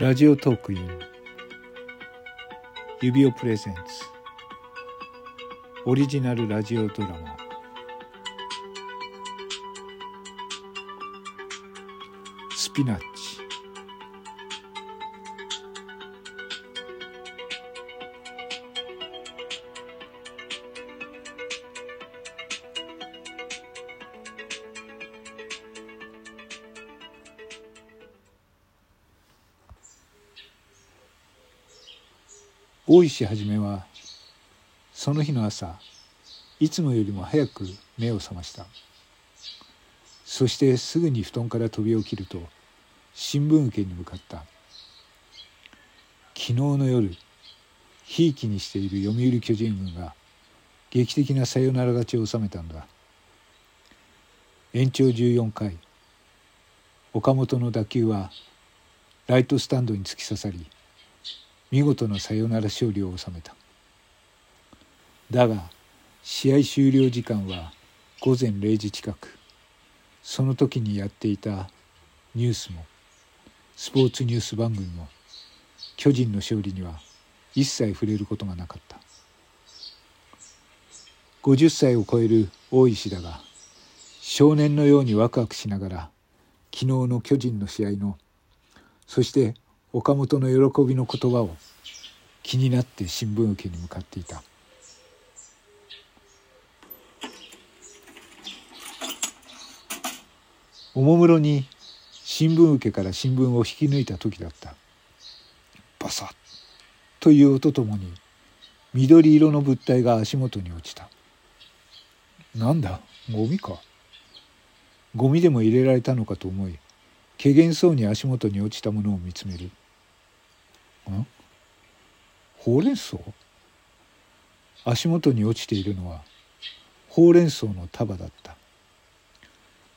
ラジオトークイン。指をプレゼンツ。オリジナルラジオドラマ。スピナッチ。大石はじめはその日の朝いつもよりも早く目を覚ました。そしてすぐに布団から飛び起きると新聞受けに向かった。昨日の夜ひいきにしている読売巨人軍が劇的なサヨナラ勝ちを収めたんだ。延長14回岡本の打球はライトスタンドに突き刺さり見事なサヨナラ勝利を収めた。だが試合終了時間は午前0時近く。その時にやっていたニュースもスポーツニュース番組も巨人の勝利には一切触れることがなかった。50歳を超える大石だが少年のようにワクワクしながら昨日の巨人の試合のそして岡本の喜びの言葉を気になって新聞受けに向かっていた。おもむろに新聞受けから新聞を引き抜いた時だった。バサッという音ともに緑色の物体が足元に落ちた。なんだゴミか。ゴミでも入れられたのかと思いけげんそうに足元に落ちたものを見つめる。ほうれん草？足元に落ちているのはほうれん草の束だった。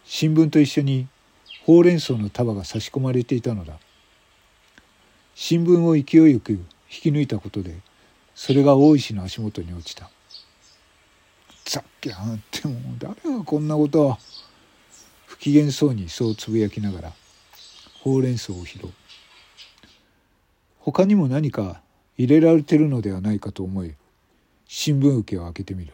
新聞と一緒にほうれん草の束が差し込まれていたのだ。新聞を勢いよく引き抜いたことでそれが大石の足元に落ちた。ざっけあっても誰がこんなことを。不機嫌そうにそうつぶやきながらほうれん草を拾う。他にも何か入れられてるのではないかと思い新聞受けを開けてみる。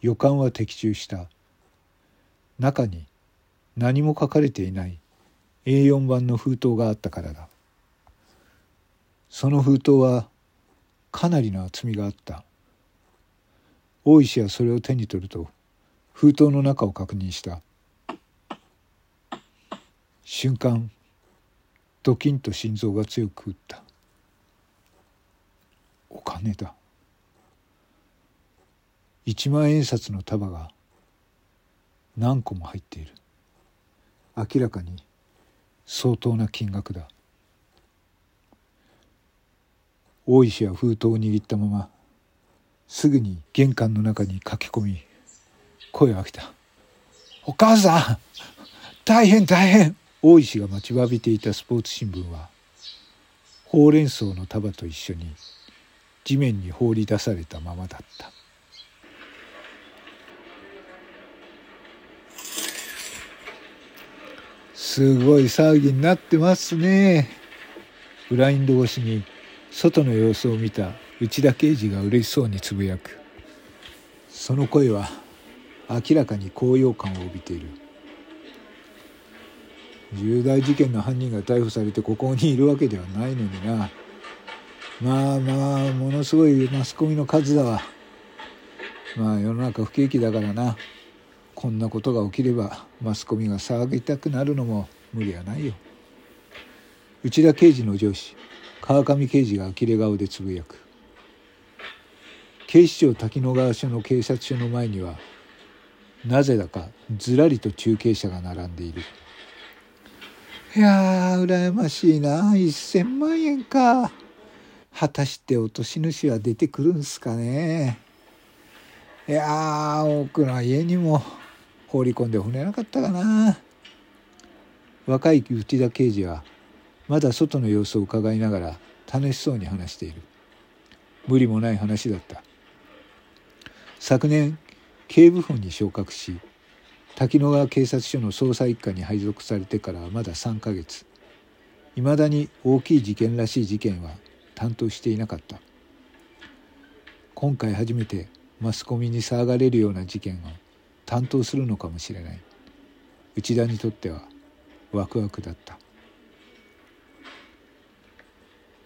予感は的中した。中に何も書かれていない A4 版の封筒があったからだ。その封筒はかなりの厚みがあった。大石はそれを手に取ると封筒の中を確認した。瞬間ドキンと心臓が強く打った。お金だ。一万円札の束が何個も入っている。明らかに相当な金額だ。大石は封筒を握ったまますぐに玄関の中に駆け込み声を上げた「お母さん大変大変!」大石が待ちわびていたスポーツ新聞はほうれん草の束と一緒に地面に放り出されたままだった。すごい騒ぎになってますね。ブラインド越しに外の様子を見た内田刑事が嬉しそうにつぶやく。その声は明らかに高揚感を帯びている。重大事件の犯人が逮捕されてここにいるわけではないのにな。まあまあものすごいマスコミの数だわ。まあ世の中不景気だからな。こんなことが起きればマスコミが騒ぎたくなるのも無理はないよ。内田刑事の上司川上刑事が呆れ顔でつぶやく。警視庁滝野川署の警察署の前にはなぜだかずらりと中継車が並んでいる。いやー羨ましいな。1,000万円か。果たして落とし主は出てくるんすかね。いやー多くの家にも放り込んで骨なかったかな。若い内田刑事はまだ外の様子を伺いながら楽しそうに話している。無理もない話だった。昨年警部補に昇格し滝野川警察署の捜査一課に配属されてからまだ3ヶ月。いまだに大きい事件らしい事件は担当していなかった。今回初めてマスコミに騒がれるような事件を担当するのかもしれない。内田にとってはワクワクだった。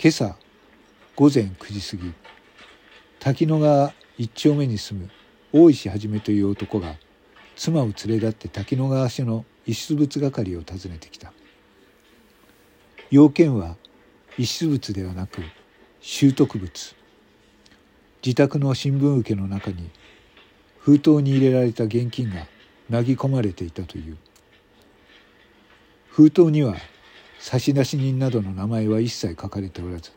今朝午前9時過ぎ滝野川一丁目に住む大石はじめという男が妻を連れ立って滝野川署の遺失物係を訪ねてきた。要件は遺失物ではなく拾得物。自宅の新聞受けの中に封筒に入れられた現金が投ぎ込まれていたという。封筒には差出人などの名前は一切書かれておらず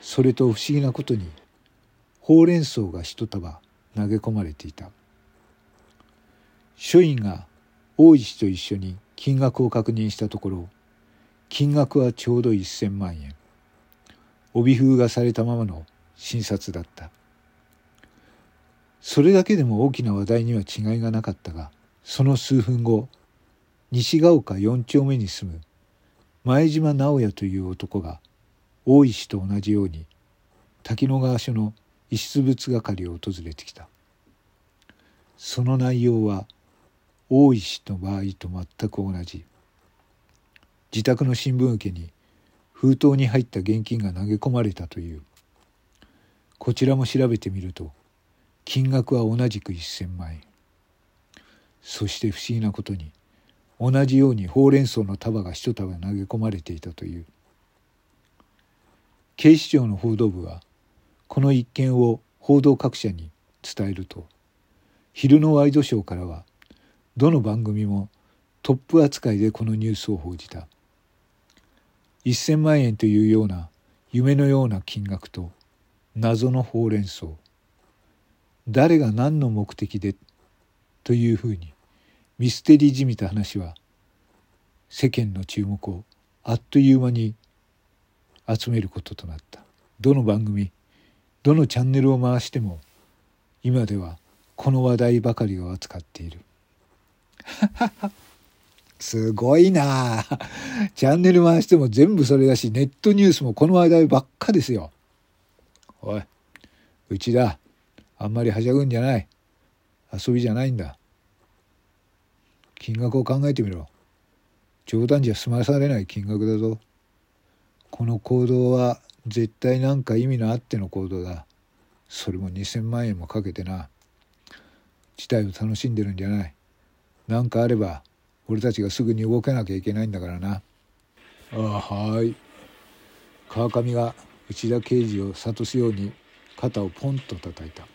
それと不思議なことにほうれん草が一束投げ込まれていた。署員が大石と一緒に金額を確認したところ金額はちょうど1,000万円。帯封がされたままの診察だった。それだけでも大きな話題には違いがなかったがその数分後西ヶ丘4丁目に住む前島直哉という男が大石と同じように滝野川署の遺失物係を訪れてきた。その内容は大石の場合と全く同じ。自宅の新聞受けに封筒に入った現金が投げ込まれたという。こちらも調べてみると金額は同じく1,000万円。そして不思議なことに同じようにほうれん草の束が一束投げ込まれていたという。警視庁の報道部はこの一件を報道各社に伝えると昼のワイドショーからはどの番組もトップ扱いでこのニュースを報じた。1,000万円というような夢のような金額と謎のほうれん草。誰が何の目的でというふうにミステリーじみた話は世間の注目をあっという間に集めることとなった。どの番組どのチャンネルを回しても今ではこの話題ばかりを扱っている。すごいな。チャンネル回しても全部それだしネットニュースもこの話題ばっかですよ。おいうちだあんまりはしゃぐんじゃない。遊びじゃないんだ。金額を考えてみろ。冗談じゃ済まされない金額だぞ。この行動は絶対なんか意味のあっての行動だ。それも2,000万円もかけてな。事態を楽しんでるんじゃない。何かあれば俺たちがすぐに動けなきゃいけないんだからな。ああはい。川上が内田刑事を諭すように肩をポンと叩いた。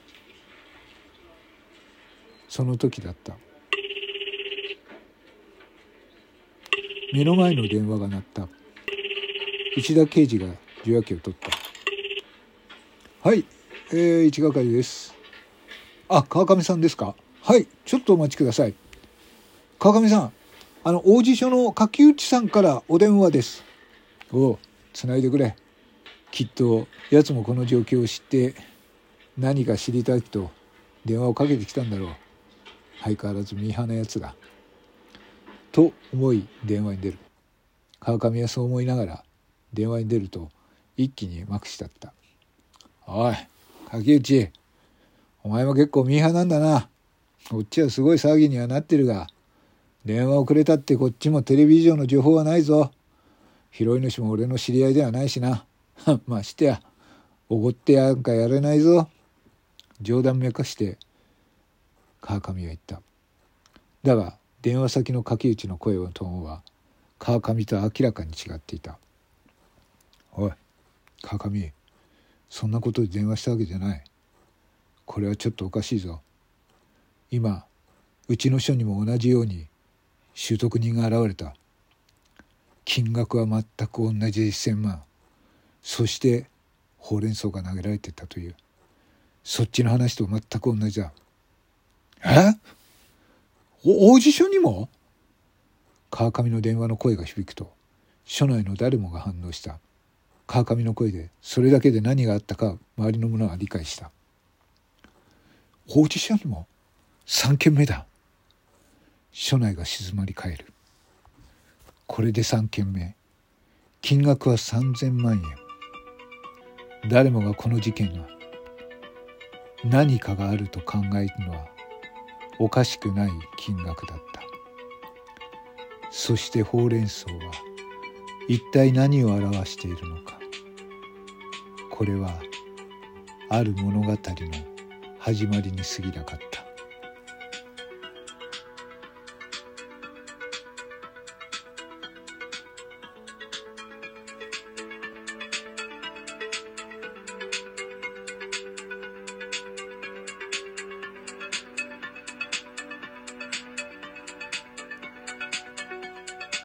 その時だった。目の前の電話が鳴った。内田刑事が受話器を取った。はい。えー、一係です。あ川上さんですか？はい。ちょっとお待ちください。川上さんあの王子署の柿内さんからお電話です。おうつないでくれ。きっと奴もこの状況を知って何か知りたいと電話をかけてきたんだろう。相変わらずミーハーなやつだと思い電話に出る。川上はそう思いながら電話に出ると一気にまくしちゃった「おい柿内お前も結構ミーハーなんだな。こっちはすごい騒ぎにはなってるが。電話をくれたってこっちもテレビ以上の情報はないぞ。拾い主も俺の知り合いではないしな。ましてやおごってやんかやれないぞ。冗談めかして川上は言った。だが電話先の柿内の声のトーンは川上と明らかに違っていた「おい川上そんなことで電話したわけじゃない。これはちょっとおかしいぞ。今うちの署にも同じように習得人が現れた。金額は全く同じで1,000万。そしてほうれん草が投げられてたという。そっちの話と全く同じだ。え？王子署にも？川上の電話の声が響くと署内の誰もが反応した。川上の声でそれだけで何があったか周りの者は理解した。王子署にも？3件目だ。署内が静まり返るこれで3件目金額は3,000万円誰もがこの事件は何かがあると考えるのはおかしくない金額だったそしてほうれん草は一体何を表しているのかこれはある物語の始まりに過ぎなかった